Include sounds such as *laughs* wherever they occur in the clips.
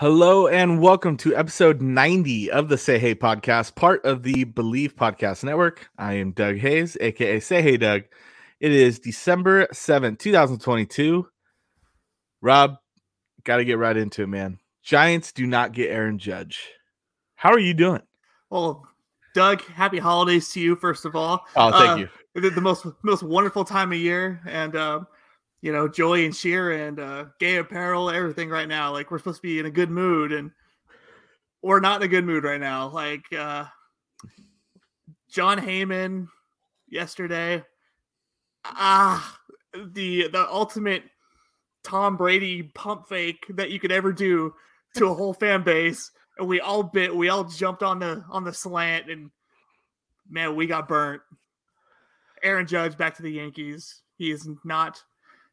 Hello and welcome to episode 90 of the Say Hey podcast, part of the Believe Podcast Network. I am Doug Hayes, aka Say Hey Doug. It is December 7th, 2022. Rob, got to get right into it, man. Giants do not get Aaron Judge. How are you doing? Well, Doug, happy holidays to you, first of all. Oh, thank uh, you. The, the, most most wonderful time of year. And um, you know, joy and Sheer and uh, gay apparel, everything right now. Like we're supposed to be in a good mood, and we're not in a good mood right now. Like uh, Jon Heyman yesterday, ah, the the ultimate Tom Brady pump fake that you could ever do to a whole fan base, and we all bit, we all jumped on the on the slant, and man, we got burnt. Aaron Judge back to the Yankees. He is not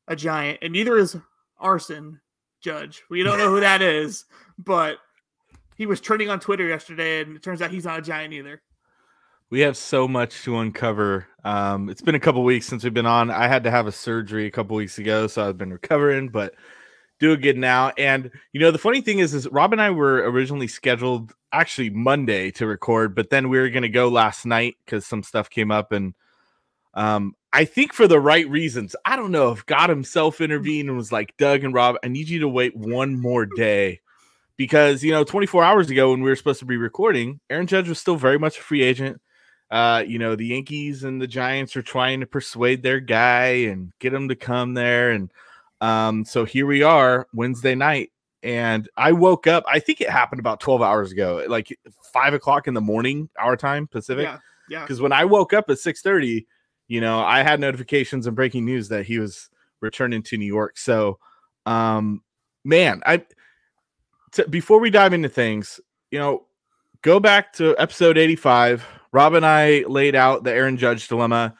a giant, and neither is Arson Judge. We don't know who that *laughs* is, but he was trending on Twitter yesterday, and it turns out he's not a giant either. We have so much to uncover. Um, it's been a couple weeks since we've been on. I had to have a surgery a couple weeks ago, so I've been recovering, but doing good now. And you know, the funny thing is, is Rob and I were originally scheduled actually Monday to record, but then we were going to go last night because some stuff came up, and um, I think for the right reasons. I don't know if God himself intervened and was like, Doug and Rob, I need you to wait one more day. Because, you know, 24 hours ago when we were supposed to be recording, Aaron Judge was still very much a free agent. Uh, you know, the Yankees and the Giants are trying to persuade their guy and get him to come there. And um, so here we are Wednesday night. And I woke up, I think it happened about 12 hours ago, like five o'clock in the morning, our time, Pacific. Yeah. Yeah. Because when I woke up at 6 30, you know, I had notifications and breaking news that he was returning to New York. So, um, man, I t- before we dive into things, you know, go back to episode 85. Rob and I laid out the Aaron Judge dilemma,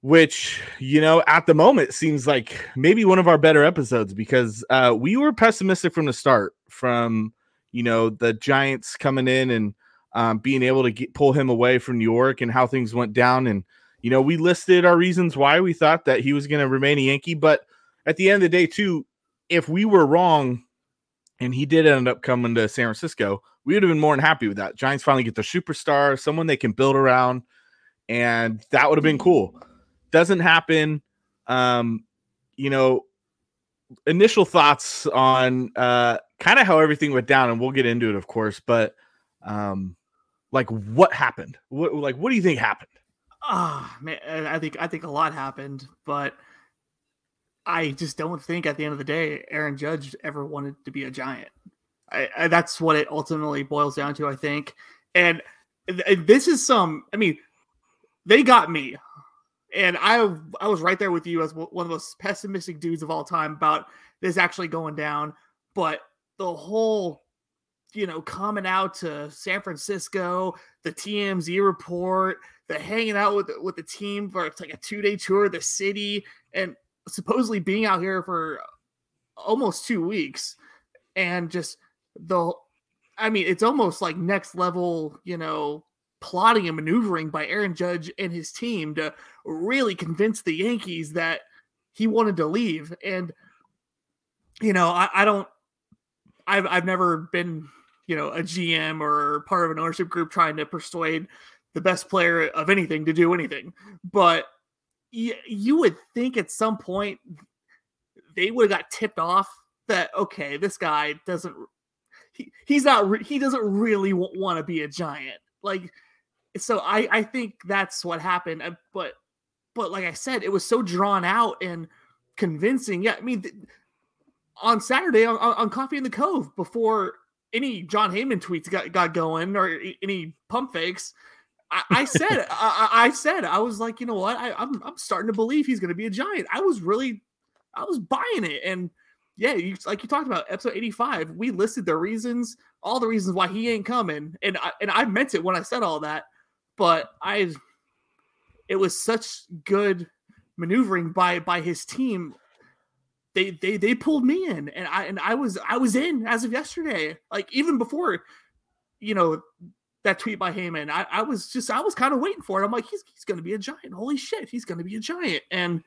which, you know, at the moment seems like maybe one of our better episodes because uh, we were pessimistic from the start, from, you know, the Giants coming in and um, being able to get, pull him away from New York and how things went down. And, you know, we listed our reasons why we thought that he was going to remain a Yankee, but at the end of the day, too, if we were wrong and he did end up coming to San Francisco, we would have been more than happy with that. Giants finally get their superstar, someone they can build around, and that would have been cool. Doesn't happen. Um, you know, initial thoughts on uh kind of how everything went down, and we'll get into it, of course, but um like what happened? What like what do you think happened? Ah, oh, man, I think I think a lot happened, but I just don't think at the end of the day Aaron Judge ever wanted to be a giant. I, I, that's what it ultimately boils down to, I think. And th- this is some. I mean, they got me, and I I was right there with you as one of the most pessimistic dudes of all time about this actually going down. But the whole you know, coming out to San Francisco, the TMZ report, the hanging out with with the team for like a two day tour of the city, and supposedly being out here for almost two weeks, and just the, I mean, it's almost like next level, you know, plotting and maneuvering by Aaron Judge and his team to really convince the Yankees that he wanted to leave, and you know, I, I don't. I've I've never been you know a GM or part of an ownership group trying to persuade the best player of anything to do anything. But y- you would think at some point they would have got tipped off that okay, this guy doesn't he, he's not re- he doesn't really w- want to be a giant. Like so I I think that's what happened. Uh, but but like I said, it was so drawn out and convincing. Yeah, I mean. Th- on Saturday on, on Coffee in the Cove before any Jon Heyman tweets got, got going or any pump fakes. I, I said, I, I, said, I was like, you know what? I, am I'm, I'm starting to believe he's going to be a giant. I was really, I was buying it. And yeah, you, like you talked about episode 85, we listed the reasons, all the reasons why he ain't coming. And I, and I meant it when I said all that, but I, it was such good maneuvering by, by his team they they they pulled me in and I and I was I was in as of yesterday. Like even before, you know, that tweet by Heyman, I, I was just I was kind of waiting for it. I'm like, he's he's gonna be a giant. Holy shit, he's gonna be a giant. And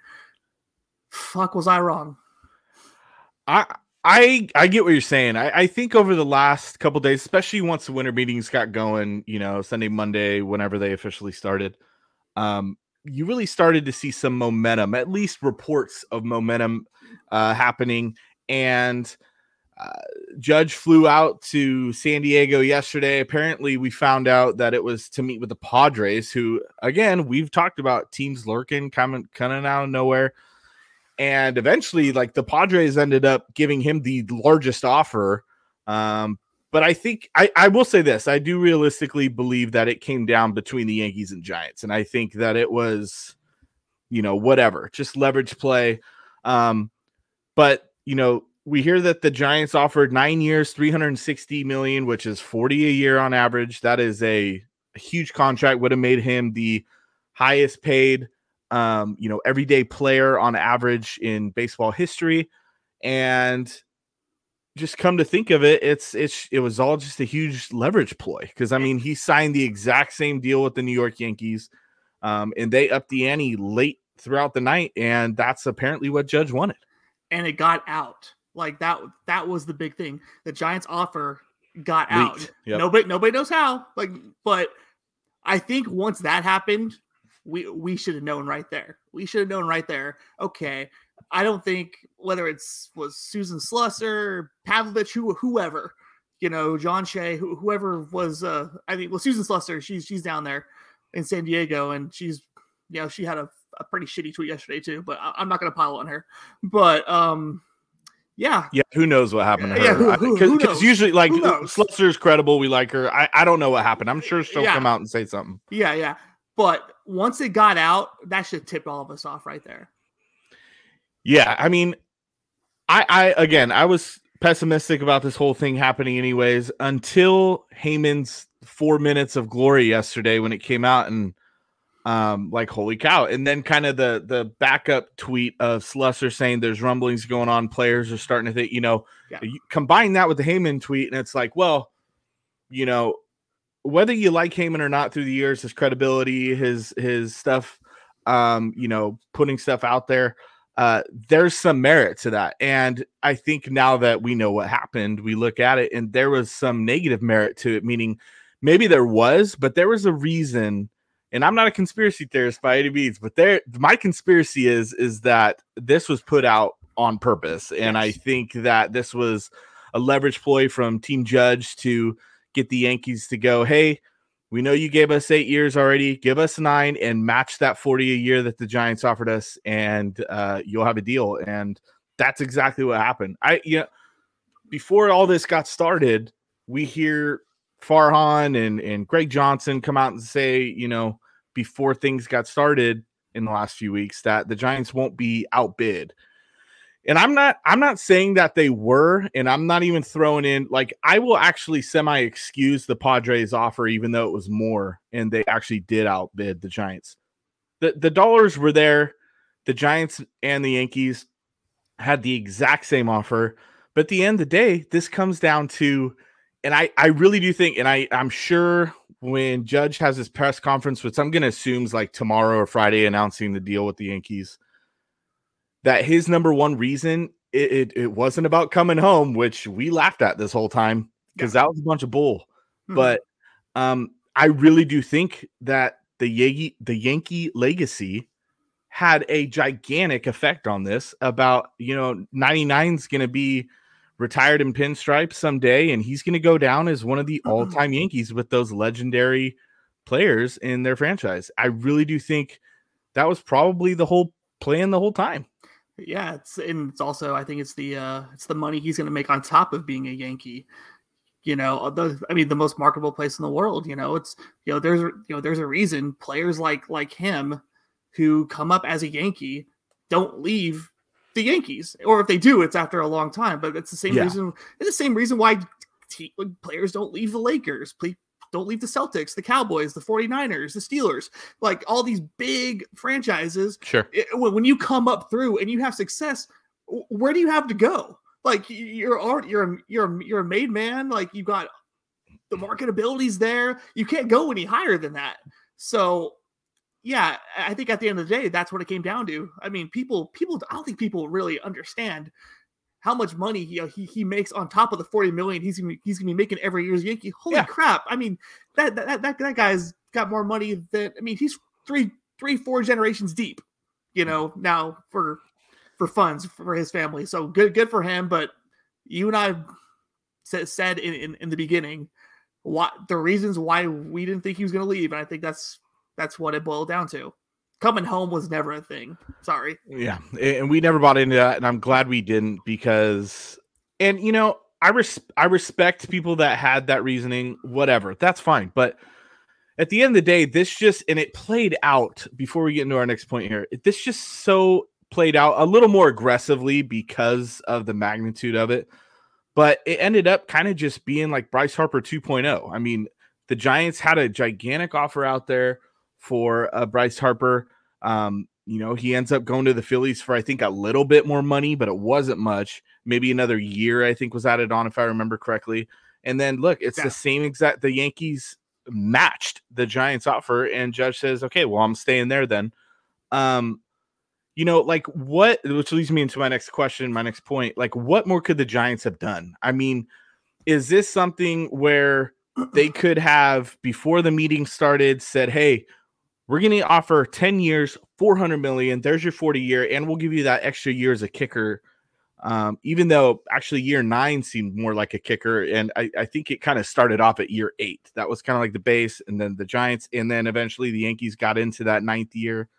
fuck was I wrong. I I I get what you're saying. I, I think over the last couple days, especially once the winter meetings got going, you know, Sunday, Monday, whenever they officially started, um, you really started to see some momentum, at least reports of momentum uh, happening. And uh, Judge flew out to San Diego yesterday. Apparently, we found out that it was to meet with the Padres, who, again, we've talked about teams lurking, coming, coming out of nowhere. And eventually like the padres ended up giving him the largest offer. Um, but i think I, I will say this i do realistically believe that it came down between the yankees and giants. And i think that it was you know whatever just leverage play. Um, but you know we hear that the giants offered nine years 360 million which is 40 a year on average that is a, a huge contract would have made him the highest paid um, you know, everyday player on average in baseball history. And just come to think of it, it's it's it was all just a huge leverage ploy because I mean he signed the exact same deal with the New York Yankees, um, and they upped the ante late throughout the night, and that's apparently what Judge wanted. And it got out like that. That was the big thing. The Giants' offer got Leaked. out. Yep. Nobody nobody knows how. Like, but I think once that happened, we we should have known right there. We should have known right there. Okay, I don't think whether it's was Susan Slusser, Pavlovic, who whoever, you know, John Shea, who, whoever was. Uh, I think well, Susan Slusser, she's she's down there in San Diego, and she's you know she had a, a pretty shitty tweet yesterday too. But I, am not going to pile on her. But um, yeah. Yeah. Who knows what happened to her? Because yeah, usually, like, Slusser's credible. We like her. I, I don't know what happened. I'm sure she'll yeah. come out and say something. Yeah. Yeah. But once it got out, that should tip all of us off right there. Yeah, I mean, I, I again, I was pessimistic about this whole thing happening, anyways, until Heyman's four minutes of glory yesterday when it came out, and um, like holy cow! And then kind of the the backup tweet of Slusser saying there's rumblings going on, players are starting to think, you know, yeah. you combine that with the Heyman tweet, and it's like, well, you know, whether you like Heyman or not through the years, his credibility, his his stuff, um, you know, putting stuff out there, uh, there's some merit to that. And I think now that we know what happened, we look at it and there was some negative merit to it, meaning maybe there was, but there was a reason. And I'm not a conspiracy theorist by any means, but there my conspiracy is is that this was put out on purpose. And I think that this was a leverage ploy from Team Judge to get the Yankees to go, hey, we know you gave us eight years already. Give us nine and match that 40 a year that the Giants offered us, and uh, you'll have a deal. And that's exactly what happened. I, you know, before all this got started, we hear Farhan and, and Greg Johnson come out and say, you know, before things got started in the last few weeks, that the Giants won't be outbid. And i'm not i'm not saying that they were and i'm not even throwing in like i will actually semi excuse the padres offer even though it was more and they actually did outbid the giants. The the dollars were there. The giants and the yankees had the exact same offer. But at the end of the day this comes down to and i i really do think and i i'm sure when judge has his press conference which i'm going to assume is like tomorrow or friday announcing the deal with the yankees that his number one reason it, it, it, wasn't about coming home, which we laughed at this whole time because yeah. that was a bunch of bull. Mm-hmm. But um, I really do think that the Yankee the Yankee legacy had a gigantic effect on this. About you know, 99 is going to be retired in pinstripes someday, and he's going to go down as one of the all time Yankees with those legendary players in their franchise. I really do think that was probably the whole plan the whole time. Yeah, it's and it's also I think it's the uh it's the money he's going to make on top of being a Yankee. You know, uh, the I mean the most marketable place in the world, you know, it's you know there's you know there's a reason players like like him who come up as a Yankee don't leave the Yankees or if they do it's after a long time, but it's the same yeah. reason it's the same reason why t- players don't leave the Lakers. Don't leave the Celtics, the Cowboys, the 49ers, the Steelers, like all these big franchises. Sure. It, when you come up through and you have success, where do you have to go? Like you're already you're you're a, you're a made man. Like you've got the marketability's there. You can't go any higher than that. So yeah, I think at the end of the day, that's what it came down to. I mean, people people I don't think people really understand how much money he, uh, he he makes on top of the 40 million he's gonna, he's gonna be making every year's Yankee. Holy yeah. crap. I mean, that, that that that guy's got more money than I mean, he's three three four generations deep, you mm. know, now for for funds for his family. So good good for him, but you and I said, said in, in, in the beginning what the reasons why we didn't think he was to leave and I think that's that's what it boiled down to coming home was never a thing. Sorry. Yeah, and we never bought into that, and I'm glad we didn't because, and you know, I res- I respect people that had that reasoning. Whatever, that's fine. But at the end of the day, this just and it played out. Before we get into our next point here, this just so played out a little more aggressively because of the magnitude of it. But it ended up kind of just being like Bryce Harper 2.0. I mean, the Giants had a gigantic offer out there for uh, Bryce Harper. Um, you know, he ends up going to the Phillies for I think a little bit more money, but it wasn't much. Maybe another year, I think, was added on if I remember correctly. And then look, it's yeah. the same exact. The Yankees matched the Giants offer, and Judge says, "Okay, well, I'm staying there then." Um, you know, like what? Which leads me into my next question, my next point. Like, what more could the Giants have done? I mean, is this something where they could have before the meeting started said, "Hey, we're going to offer 10 years, 400 million. There's your 40 year, and we'll give you that extra year as a kicker. Um, even though actually year nine seemed more like a kicker, and I, I think it kind of started off at year eight. That was kind of like the base, and then the Giants, and then eventually the Yankees got into that ninth year.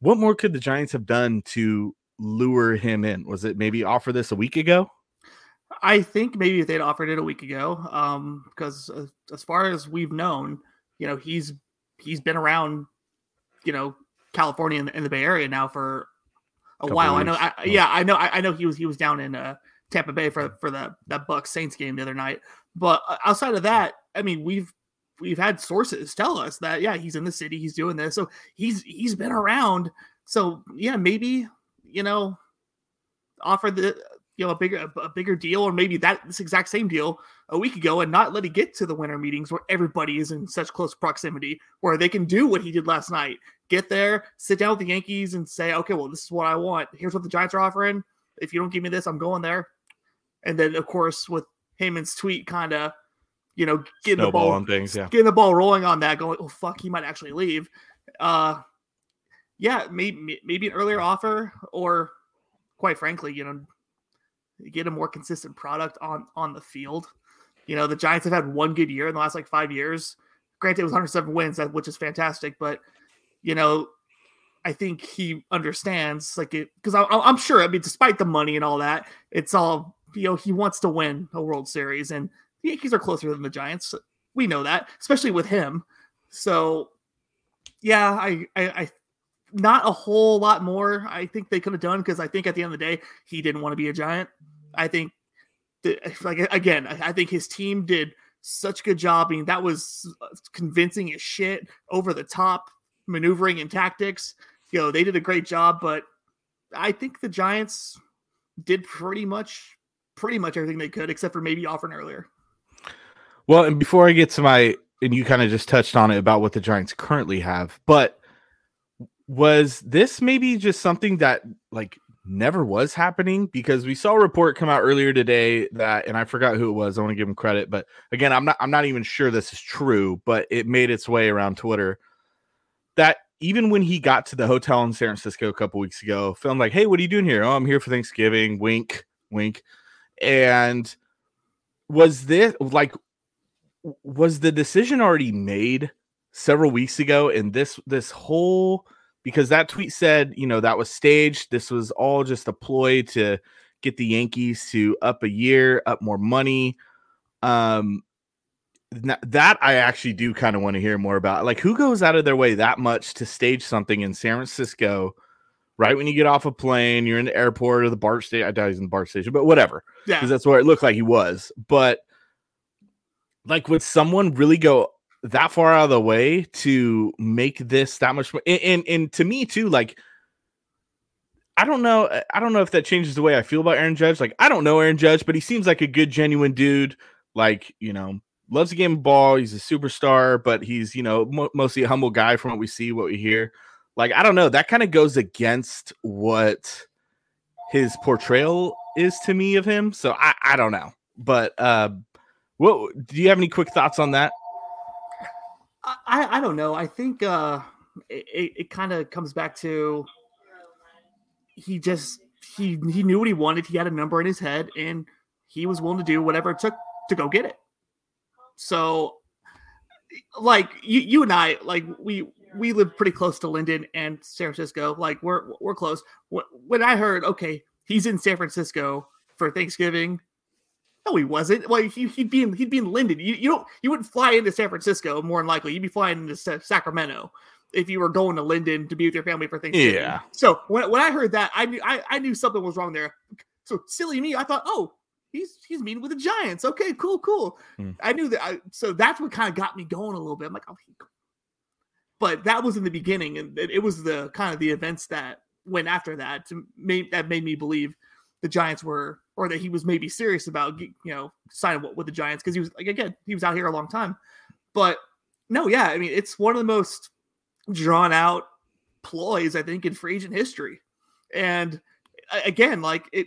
What more could the Giants have done to lure him in? Was it maybe offer this a week ago? I think maybe if they'd offered it a week ago, um, because uh, as far as we've known, you know, he's he's been around, you know, California and, the Bay Area now for a while. I know. I, yeah, I know. I, I, know he was he was down in uh, Tampa Bay for for that that Bucs Saints game the other night. But uh, outside of that, I mean, we've we've had sources tell us that yeah, he's in the city, he's doing this, so he's he's been around. So yeah, maybe you know, offer the you know a bigger a bigger deal or maybe that this exact same deal a week ago and not let it get to the winter meetings where everybody is in such close proximity where they can do what he did last night. Get there sit down with the yankees and say okay well this is what i want. Here's what the giants are offering. If you don't give me this i'm going there. And then of course with Heyman's tweet kind of you know getting Snowball the ball on things yeah. getting the ball rolling on that going oh fuck he might actually leave. Uh yeah maybe maybe an earlier offer or quite frankly you know get a more consistent product on on the field. You know, the Giants have had one good year in the last like five years. Granted, it was 107 wins, which is fantastic, but you know, I think he understands like it because I'm sure. I mean, despite the money and all that, it's all you know. He wants to win a World Series, and the Yankees are closer than the Giants. We know that, especially with him. So, yeah, I, I, I not a whole lot more I think they could have done because I think at the end of the day, he didn't want to be a giant. I think that, like again, I think his team did such a good job. I mean, that was convincing as shit, over the top maneuvering and tactics. You know, they did a great job, but I think the Giants did pretty much pretty much everything they could, except for maybe offering earlier. Well, and before I get to my and you kind of just touched on it about what the Giants currently have, but was this maybe just something that like never was happening because we saw a report come out earlier today that and I forgot who it was. I want to give him credit, but again, I'm not I'm not even sure this is true, but it made its way around Twitter that even when he got to the hotel in San Francisco a couple weeks ago, filmed like, "Hey, what are you doing here?" "Oh, I'm here for Thanksgiving." Wink, wink. And was this like was the decision already made several weeks ago and this this whole because that tweet said, you know, that was staged. This was all just a ploy to get the Yankees to up a year, up more money. Um, that I actually do kind of want to hear more about. Like, who goes out of their way that much to stage something in San Francisco? Right when you get off a plane, you're in the airport or the BART station. I doubt he's in the BART station, but whatever. Yeah, because that's where it looked like he was. But like, would someone really go that far out of the way to make this that much and, and, and to me too like I don't know I don't know if that changes the way I feel about Aaron Judge like I don't know Aaron Judge but he seems like a good genuine dude like you know loves the game of ball he's a superstar but he's you know mo- mostly a humble guy from what we see what we hear like I don't know that kind of goes against what his portrayal is to me of him. So I, I don't know. But uh what do you have any quick thoughts on that? I, I don't know. I think uh it, it kind of comes back to he just he he knew what he wanted. He had a number in his head and he was willing to do whatever it took to go get it. So like you you and I like we we live pretty close to Linden and San Francisco. Like we're we're close. When I heard okay, he's in San Francisco for Thanksgiving. No, he wasn't. Well, he, would be in he'd be in Linden. You, you don't you wouldn't fly into San Francisco more than likely. You'd be flying into Sacramento if you were going to Linden to be with your family for Thanksgiving. Yeah. So when, when I heard that, I knew I, I knew something was wrong there. So silly me, I thought, oh, he's he's meeting with the Giants. Okay, cool, cool. Hmm. I knew that. I, so that's what kind of got me going a little bit. I'm like, oh, but that was in the beginning, and it, it was the kind of the events that went after that to made that made me believe the Giants were, or that he was maybe serious about you know signing with the Giants because he was like again he was out here a long time. But no, yeah, I mean it's one of the most drawn out ploys I think in free agent history, and again like it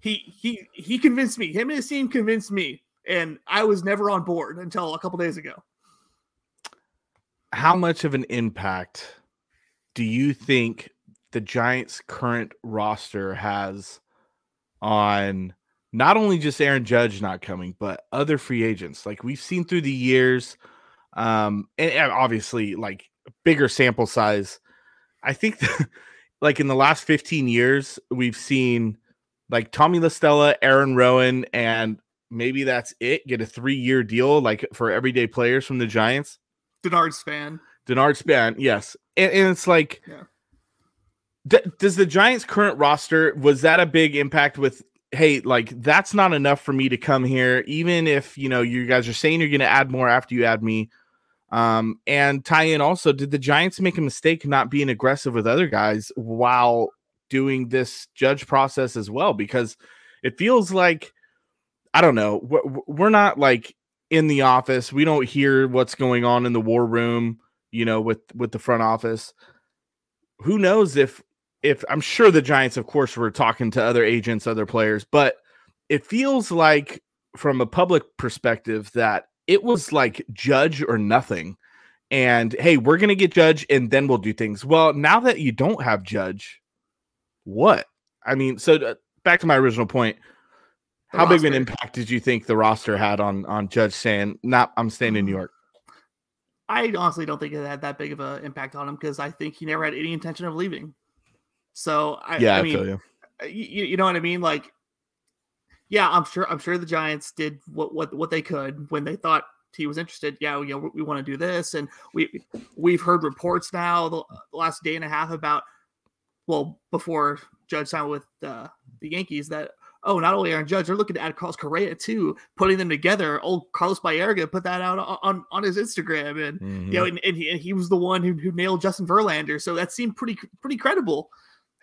he he he convinced me. Him and his team convinced me, and I was never on board until a couple days ago. How much of an impact do you think the Giants' current roster has on not only just Aaron Judge not coming, but other free agents? Like we've seen through the years, um, and, and obviously like bigger sample size. I think, that, *laughs* like in the last 15 years, we've seen like Tommy La Stella, Aaron Rowand, and maybe that's it. Get a three year deal like for everyday players from the Giants. Denard Span. Denard Span, yes, and, and it's like, yeah. D- does the Giants' current roster was that a big impact with? Hey, like that's not enough for me to come here, even if you know you guys are saying you're going to add more after you add me. Um, and tie in also, did the Giants make a mistake not being aggressive with other guys while doing this judge process as well because it feels like I don't know, we're not like in the office. We don't hear what's going on in the war room, you know, with with the front office. Who knows if if I'm sure the Giants of course were talking to other agents, other players, but it feels like from a public perspective that it was like judge or nothing. And hey, we're going to get judge and then we'll do things. Well, now that you don't have judge, what? I mean, so uh, back to my original point. The how roster. big of an impact did you think the roster had on on Judge saying, "Not, I'm staying in New York"? I honestly don't think it had that big of an impact on him because I think he never had any intention of leaving. So I, yeah, I, mean, you. You. You know what I mean? Like, yeah, I'm sure. I'm sure the Giants did what what what they could when they thought he was interested. Yeah, you know, we, we want to do this, and we we've heard reports now the last day and a half about well, before Judge signed with uh, the Yankees, that oh, not only Aaron Judge, they're looking to add Carlos Correa too, putting them together. Old Carlos Baerga put that out on on his Instagram, and mm-hmm. you know, mm-hmm. and, and, he, and, he, was the one who, who nailed Justin Verlander, so that seemed pretty pretty credible.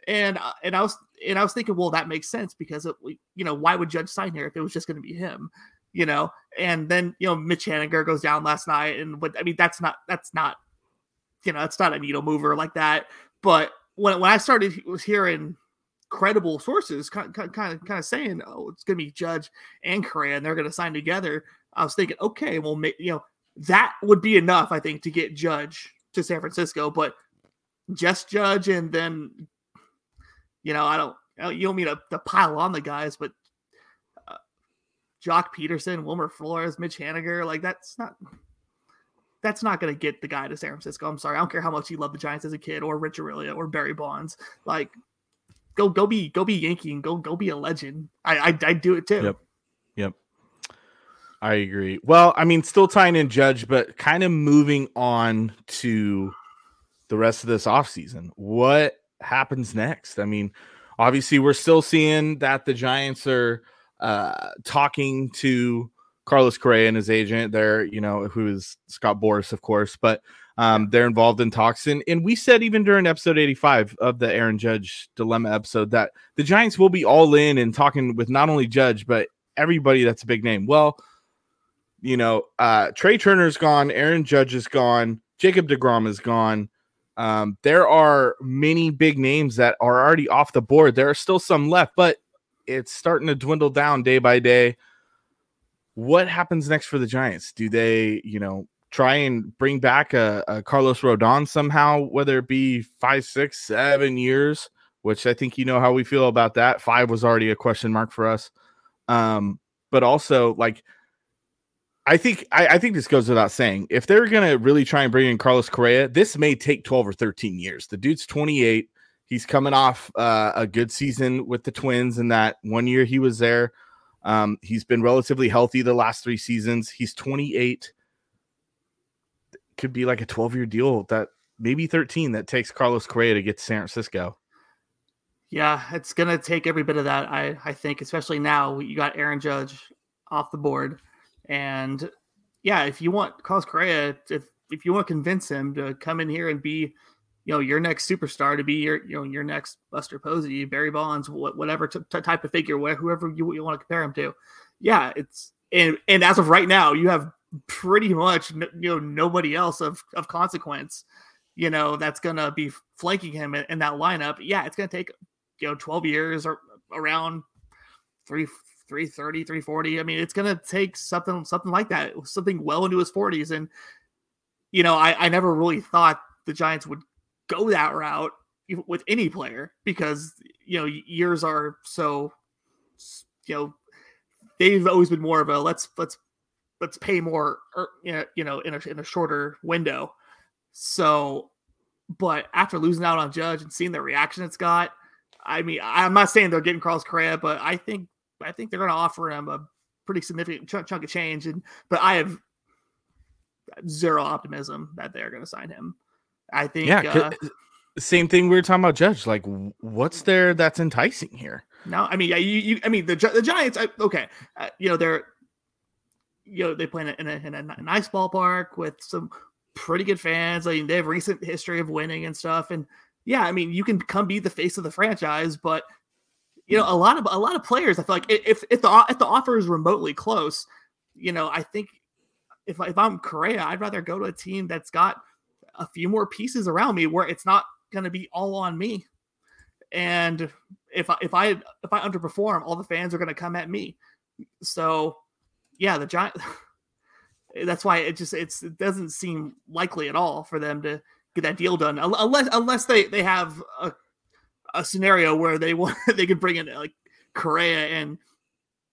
And uh, and I was and I was thinking, well, that makes sense because it, you know why would Judge sign here if it was just going to be him, you know? And then you know Mitch Haniger goes down last night, and I mean that's not that's not you know that's not a needle mover like that, but when when I started was hearing credible sources kind, kind, kind of kind of saying, "Oh, it's going to be Judge and Correa, and they're going to sign together," I was thinking, okay, well, you know, that would be enough, I think, to get Judge to San Francisco, but just Judge, and then, you know, I don't, you don't mean to, to pile on the guys, but uh, Joc Pederson, Wilmer Flores, Mitch Haniger, like that's not that's not going to get the guy to San Francisco. I'm sorry. I don't care how much you love the Giants as a kid or Rich Aurilia or Barry Bonds. Like, go go be go be Yankee and go go be a legend. I I I do it too. Yep. Yep. I agree. Well, I mean, still tying in Judge, but kind of moving on to the rest of this offseason. What happens next? I mean, obviously, we're still seeing that the Giants are uh, talking to Carlos Correa and his agent there, you know, who is Scott Boras, of course, but um, they're involved in talks. And, and we said even during episode 85 of the Aaron Judge dilemma episode that the Giants will be all in and talking with not only Judge, but everybody that's a big name. Well, you know, uh, Trea Turner's gone, Aaron Judge is gone, Jacob DeGrom is gone. Um, there are many big names that are already off the board. There are still some left, but it's starting to dwindle down day by day. What happens next for the Giants? Do they, you know, try and bring back a, a Carlos Rodon somehow, whether it be five, six, seven years? Which I think you know how we feel about that. Five was already a question mark for us. Um, but also like I think I, I, think this goes without saying. If they're gonna really try and bring in Carlos Correa, this may take 12 or 13 years. The dude's 28. He's coming off uh, a good season with the Twins, and that one year he was there. Um, he's been relatively healthy the last three seasons. He's 28. Could be like a 12 year deal that maybe 13 that takes Carlos Correa to get to San Francisco. Yeah, it's gonna take every bit of that. I I think, especially now you got Aaron Judge off the board, and yeah, if you want Carlos Correa, if if you want to convince him to come in here and be, you know, your next superstar, to be your you know your next Buster Posey, Barry Bonds, whatever t- t- type of figure, whoever you, you want to compare him to, yeah, it's and and as of right now, you have pretty much you know nobody else of of consequence you know that's gonna be flanking him in, in, that lineup. Yeah it's gonna take you know 12 years or around 3 330 340 i mean it's gonna take something something like that something well into his 40s and you know i i never really thought the giants would go that route with any player because you know years are so you know they've always been more of a let's let's let's pay more er, you know in a, in a shorter window. So but after losing out on judge and seeing the reaction it's got I mean, I'm not saying they're getting Carlos Correa, but I think I think they're going to offer him a pretty significant chunk, chunk of change. And but I have zero optimism that they're going to sign him. I think. Yeah. Uh, same thing we were talking about Judge. Like, what's there that's enticing here? No, I mean, yeah, you, you I mean, the the Giants. I, okay, uh, you know they're, you know, they play in a, in a, in a nice ballpark with some pretty good fans. I mean, they have recent history of winning and stuff, and yeah, I mean, you can come be the face of the franchise, but you know, a lot of a lot of players, I feel like if if the if the offer is remotely close, you know, I think if if I'm Correa, I'd rather go to a team that's got a few more pieces around me where it's not going to be all on me. And if I if I if I underperform, all the fans are going to come at me. So, yeah, the giant. *laughs* that's why it just it's it doesn't seem likely at all for them to get that deal done unless unless they they have a, a scenario where they want *laughs* they could bring in like Correa and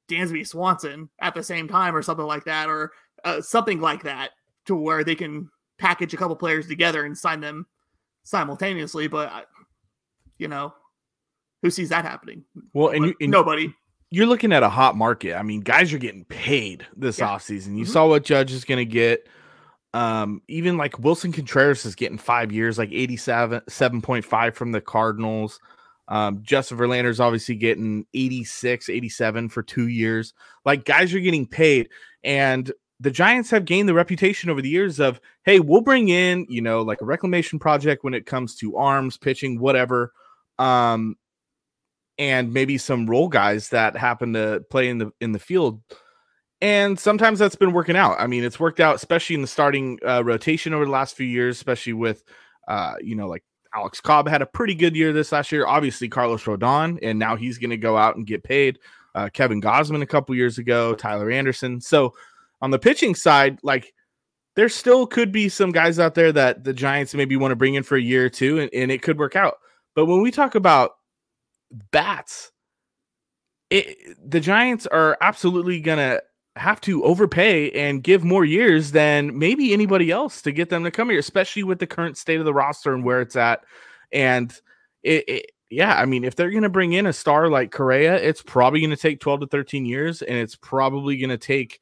Dansby Swanson at the same time or something like that or uh, something like that to where they can package a couple players together and sign them simultaneously but you know who sees that happening? Well and, you, and nobody. you're looking at a hot market. I mean guys are getting paid this yeah. offseason. You mm-hmm. saw what judge is going to get um, even like Willson Contreras is getting five years, like 87, 7.5 from the Cardinals. Um, Justin Verlander's obviously getting 86, 87 for two years. Like guys are getting paid. And the Giants have gained the reputation over the years of, hey, we'll bring in, you know, like a reclamation project when it comes to arms, pitching, whatever. Um, and maybe some role guys that happen to play in the in the field and sometimes that's been working out. I mean, it's worked out, especially in the starting uh, rotation over the last few years, especially with, uh, you know, like Alex Cobb had a pretty good year this last year. Obviously, Carlos Rodon, and now he's going to go out and get paid. Uh, Kevin Gausman a couple years ago, Tyler Anderson. So on the pitching side, like there still could be some guys out there that the Giants maybe want to bring in for a year or two, and, and it could work out. But when we talk about bats, it, the Giants are absolutely going to have to overpay and give more years than maybe anybody else to get them to come here, especially with the current state of the roster and where it's at. And it, it yeah, I mean, if they're going to bring in a star like Correa, it's probably going to take 12 to 13 years, and it's probably going to take,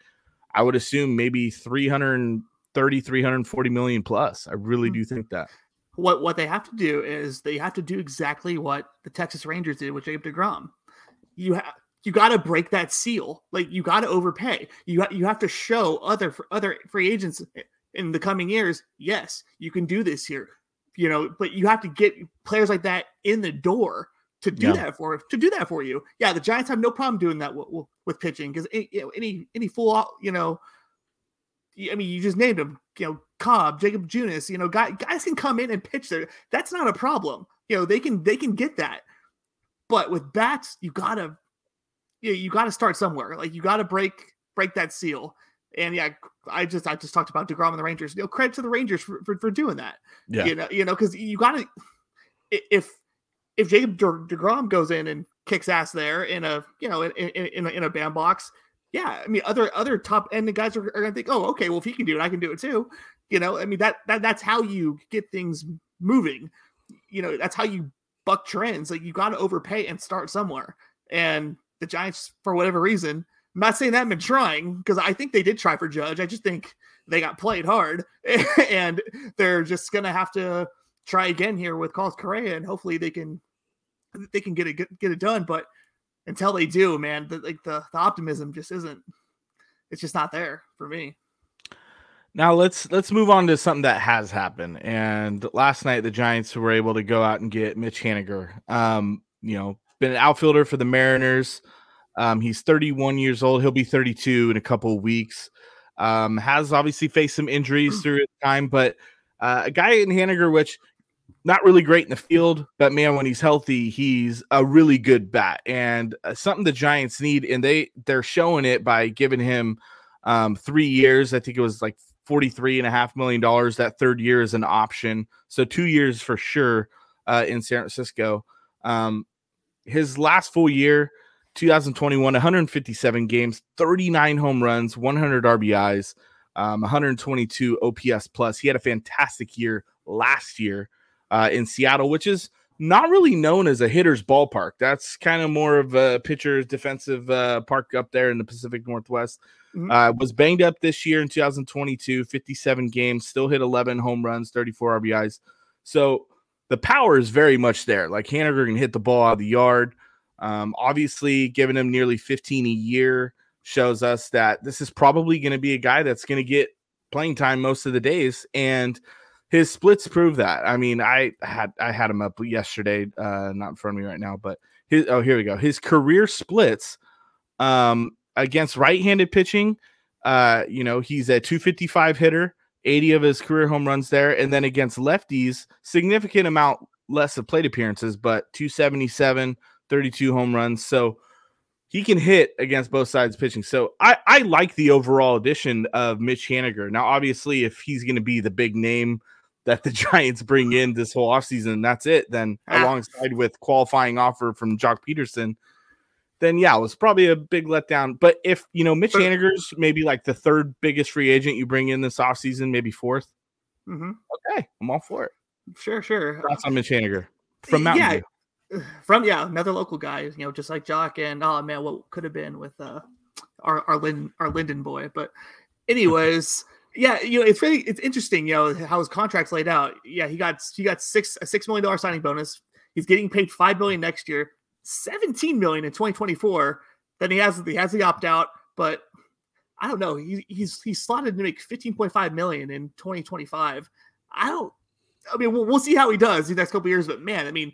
I would assume, maybe 330, 340 million plus. I really hmm. do think that. What what they have to do is they have to do exactly what the Texas Rangers did with Jacob DeGrom. You have you got to break that seal. Like you got to overpay. You ha- you have to show other other free agents in the coming years. Yes, you can do this here. You know, but you have to get players like that in the door to do yeah. that for to do that for you. Yeah, the Giants have no problem doing that with, with pitching because any, you know, any any full uh, you know, I mean, you just named them. You know, Cobb, Jakob Junis, you know, guys, guys can come in and pitch there. That's not a problem. You know, they can they can get that. But with bats, you gotta you, know, you gotta start somewhere. Like you gotta break break that seal. And yeah, I just I just talked about Degrom and the Rangers. You know, credit to the Rangers for, for, for doing that. Yeah, you know, you know, because you gotta if if Jacob Degrom goes in and kicks ass there in a you know in in, in, a, in a bandbox, yeah, I mean other other top end guys are, are gonna think, oh, okay, well if he can do it, I can do it too. You know, I mean that that that's how you get things moving. You know, that's how you buck trends. Like you got to overpay and start somewhere. And the Giants, for whatever reason, I'm not saying that I've been trying because I think they did try for Judge. I just think they got played hard, *laughs* and they're just gonna have to try again here with Carlos Correa, and hopefully they can they can get it get it done. But until they do, man, the, like the the optimism just isn't. It's just not there for me. Now let's let's move on to something that has happened. And last night the Giants were able to go out and get Mitch Haniger. Um, you know, been an outfielder for the Mariners. Um, he's 31 years old. He'll be 32 in a couple of weeks. Um, has obviously faced some injuries through his time, but uh, a guy in Haniger, which not really great in the field, but man, when he's healthy, he's a really good bat and uh, something the Giants need. And they they're showing it by giving him um, three years. I think it was like forty-three and a half million dollars. That third year is an option, so two years for sure uh, in San Francisco. Um, his last full year, 2021, 157 games, 39 home runs, 100 RBIs, um, 122 OPS plus. He had a fantastic year last year uh, in Seattle, which is not really known as a hitter's ballpark. That's kind of more of a pitcher's defensive uh, park up there in the Pacific Northwest. Mm-hmm. Uh, was banged up this year in 2022, 57 games, still hit 11 home runs, 34 RBIs. So the power is very much there. Like Haniger can hit the ball out of the yard. Um, obviously, giving him nearly 15 a year shows us that this is probably going to be a guy that's going to get playing time most of the days. And his splits prove that. I mean, I had I had him up yesterday, uh, not in front of me right now, but his oh here we go. His career splits um against right-handed pitching, uh, you know, he's a 255 hitter, 80 of his career home runs there, and then against lefties, significant amount less of plate appearances, but 277, 32 home runs. So he can hit against both sides pitching. So I, I like the overall addition of Mitch Haniger. Now, obviously, if he's going to be the big name that the *laughs* Giants bring in this whole offseason, that's it. Then ah. alongside with qualifying offer from Joc Pederson, then yeah, it was probably a big letdown. But if you know Mitch Haniger's maybe like the third biggest free agent you bring in this offseason, maybe 4th mm-hmm. Okay, I'm all for it. Sure, sure. Thoughts on Mitch Haniger from Mountain yeah. View. *sighs* From yeah, another local guy, you know, just like Joc and oh man, what could have been with uh our our Lin our Linden boy. But anyways, *laughs* yeah, you know, it's really it's interesting, you know, how his contract's laid out. Yeah, he got he got six a six million dollar signing bonus. He's getting paid five million next year, 17 million in 2024. Then he has he has the opt out, but I don't know. He, he's he's slotted to make 15.5 million in 2025. I don't. I mean, we'll, we'll see how he does the next couple years. But man, I mean,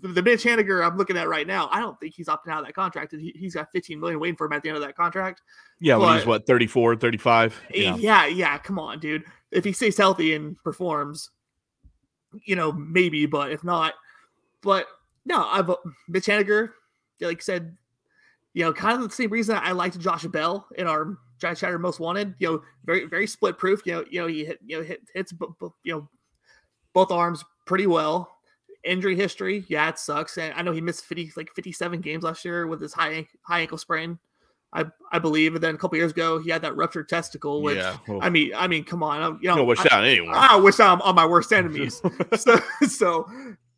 the, the Mitch Haniger I'm looking at right now, I don't think he's opting out of that contract. He, he's got 15 million waiting for him at the end of that contract. Yeah, but, when he's what 34, 35. Eh, yeah. yeah, yeah. Come on, dude. If he stays healthy and performs, you know, maybe. But if not, but no, I've Mitch Haniger, like said, you know, kind of the same reason I liked Josh Bell in our Giant Chatter Most Wanted. You know, very very split proof. You know, you know he hit you know hit, hits you know both arms pretty well injury history, yeah, it sucks. And I know he missed 50 like 57 games last year with his high high ankle sprain. I, I believe, and then a couple years ago he had that ruptured testicle. Which yeah, well, I mean, I mean, come on, I'm, you know, wish that anyone. I, wish I'm on my worst enemies. *laughs* so, *laughs* so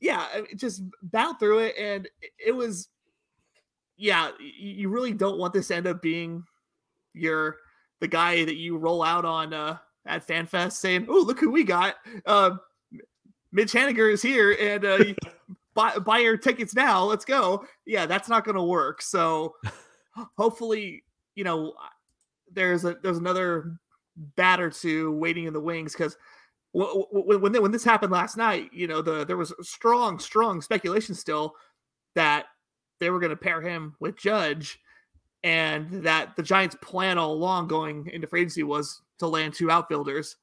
yeah, just battle through it, and it was, yeah, you really don't want this to end up being your the guy that you roll out on uh, at FanFest saying, "Oh, look who we got." Uh, Mitch Haniger is here and uh, *laughs* buy, buy your tickets now. Let's go. Yeah, that's not going to work. So *laughs* hopefully, you know, there's a there's another bat or two waiting in the wings because when when, this happened last night, you know, the there was strong strong speculation still that they were going to pair him with Judge, and that the Giants' plan all along going into free agency was to land two outfielders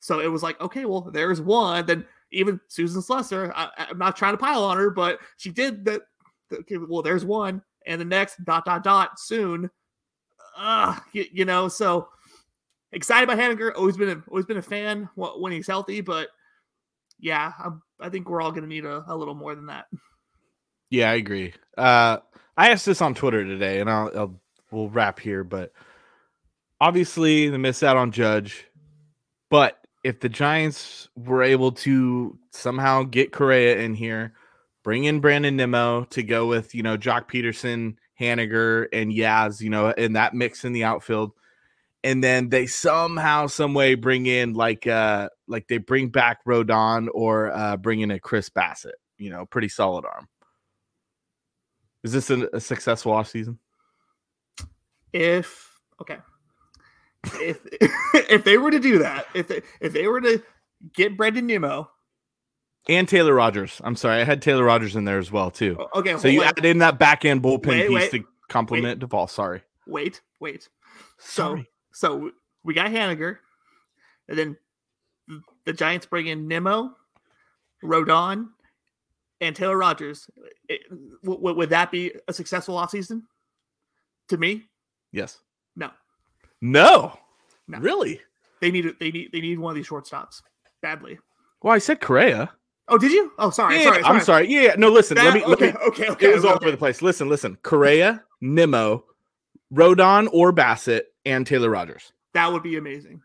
So it was like, okay, well, there's one. Then even Susan Slusser, I, am not trying to pile on her, but she did that. Okay, well, there's one, and the next dot dot dot soon. Uh, you, you know, so excited by Haniger. Always been a, always been a fan when he's healthy, but yeah, I'm, i think we're all going to need a, a, little more than that. Yeah, I agree. Uh, I asked this on Twitter today, and I'll, I'll we'll wrap here, but obviously the miss out on Judge, but if the Giants were able to somehow get Correa in here, bring in Brandon Nimmo to go with you know Joc Pederson, Haniger, and Yaz, you know, in that mix in the outfield, and then they somehow, some way bring in like uh like they bring back Rodon or uh bring in a Chris Bassitt, you know, pretty solid arm. Is this a, a successful off season? If okay, if *laughs* if they were to do that, if they, if they were to get Brandon Nimmo and Taylor Rogers, I'm sorry, I had Taylor Rogers in there as well too. Okay, so you added in that back end bullpen wait, piece wait, to complement Doval. Sorry. Wait, wait. Sorry. So we got Haniger, and then the Giants bring in Nimmo, Rodon, and Taylor Rogers. It, w- would that be a successful offseason? To me, yes. No. No. No. Really? They need they need they need one of these shortstops badly. Well, I said Correa. Oh, did you? Oh, sorry. Yeah, sorry, sorry. I'm sorry. Yeah, no. Listen, That- let me. okay, let me okay, okay. it was all okay. over the place. Listen, listen. Correa, Nimmo, Rodon or Bassitt, and Taylor Rogers. That would be amazing.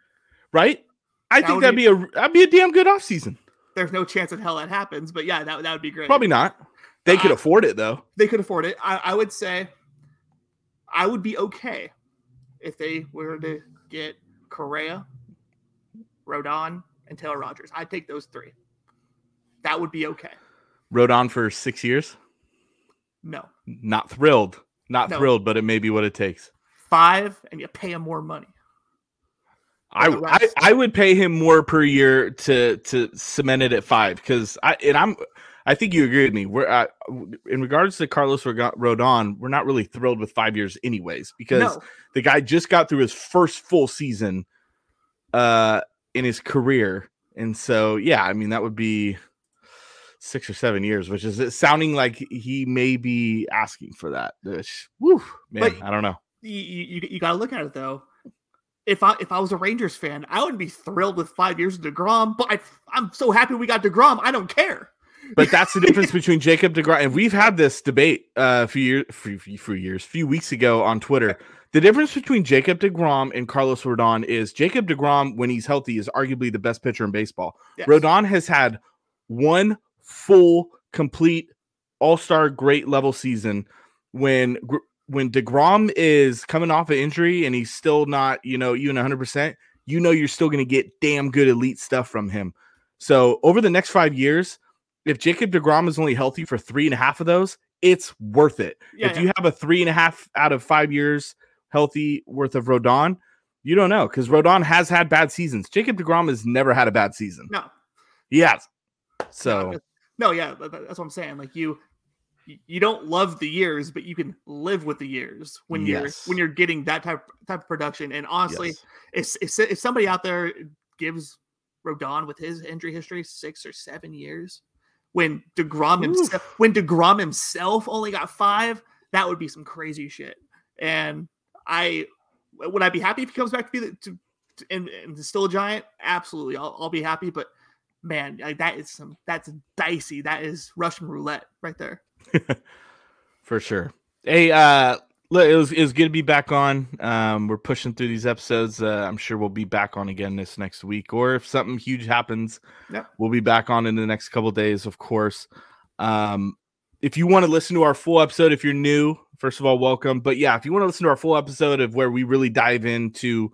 Right? I That think that'd be- be a that'd be a damn good offseason. There's no chance in hell that happens, but yeah, that, that would be great. Probably not. They could Uh, afford it though. they could afford it. I, I would say I would be okay if they were to get Correa, Rodon, and Taylor Rogers. I'd take those three. That would be okay. Rodon for six years. No, Not thrilled. Not No. thrilled, but it may be what it takes. Five, and you pay him more money. I, I. I would pay him more per year to to cement it at five because I and I'm I think you agree with me. We're uh, in regards to Carlos Rodon, we're not really thrilled with five years anyways because No, the guy just got through his first full season uh in his career and so yeah i mean that would be six or seven years which is sounding like he may be asking for that whew, man But- i don't know you, you, you got to look at it though. If I if I was a Rangers fan, I wouldn't be thrilled with five years of Degrom. But I, I'm so happy we got Degrom. I don't care. but that's the difference *laughs* between jacob DeGrom and we've had this debate uh, a few years few, few, years few weeks ago on twitter the difference between jacob DeGrom and carlos rodon is jacob DeGrom when he's healthy is arguably the best pitcher in baseball Yes. Rodon has had one full, complete, all-star, great level season. When when Degrom is coming off an injury and he's still not, you know, even 100, percent you know, you're still going to get damn good elite stuff from him. So over the next five years, if Jacob Degrom is only healthy for three and a half of those, it's worth it. Yeah, if yeah. you have a three and a half out of five years healthy worth of Rodon, you don't know because Rodon has had bad seasons. Jacob Degrom has never had a bad season. No, He has. So No, yeah, that- that- that's what I'm saying. Like you, you- don't love the years, but you can live with the years when you're when you're getting that type type of production. And honestly, yes. if, if if somebody out there gives Rodon with his injury history six or seven years, when Degrom himself when Degrom himself only got five, that would be some crazy shit. And I would I be happy if he comes back to be the, to, to and, and still a giant? Absolutely, I'll, I'll be happy. But man, like, that is some that's dicey. That is Russian roulette right there. *laughs* for sure. Hey, uh, look, it was it was good to be back on. Um, we're pushing through these episodes. Uh, I'm sure we'll be back on again this next week, or if something huge happens, Yeah. we'll be back on in the next couple days, of course. Um, if you want to listen to our full episode, if you're new, first of all, welcome. But yeah, if you want to listen to our full episode of where we really dive into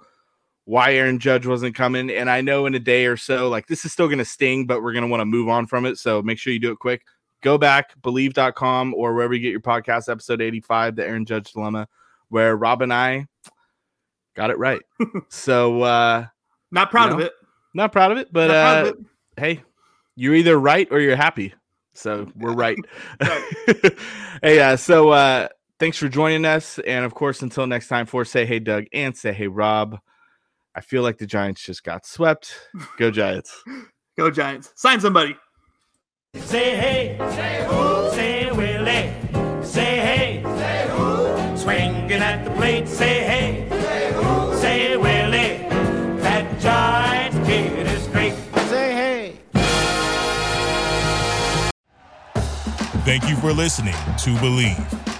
why Aaron Judge wasn't coming, and I know in a day or so, like this is still going to sting, but we're going to want to move on from it. So make sure you do it quick go back, bleav.com or wherever you get your podcast, episode 85, the Aaron Judge Dilemma, where Rob and I got it right. *laughs* so uh Not proud You of it. not proud of it, but uh of it. hey, you're either right or you're happy. So we're right. *laughs* Right. *laughs* hey, uh, so uh thanks for joining us. And of course, until next time, for say hey Doug and say hey Rob. I feel like the Giants just got swept. Go Giants. Go Giants. Sign somebody. Say hey, say who, say Willie, say hey, say who, swinging at the plate, say hey, say who, say Willie, that Giants kid is great, say hey. Thank you for listening to Bleav.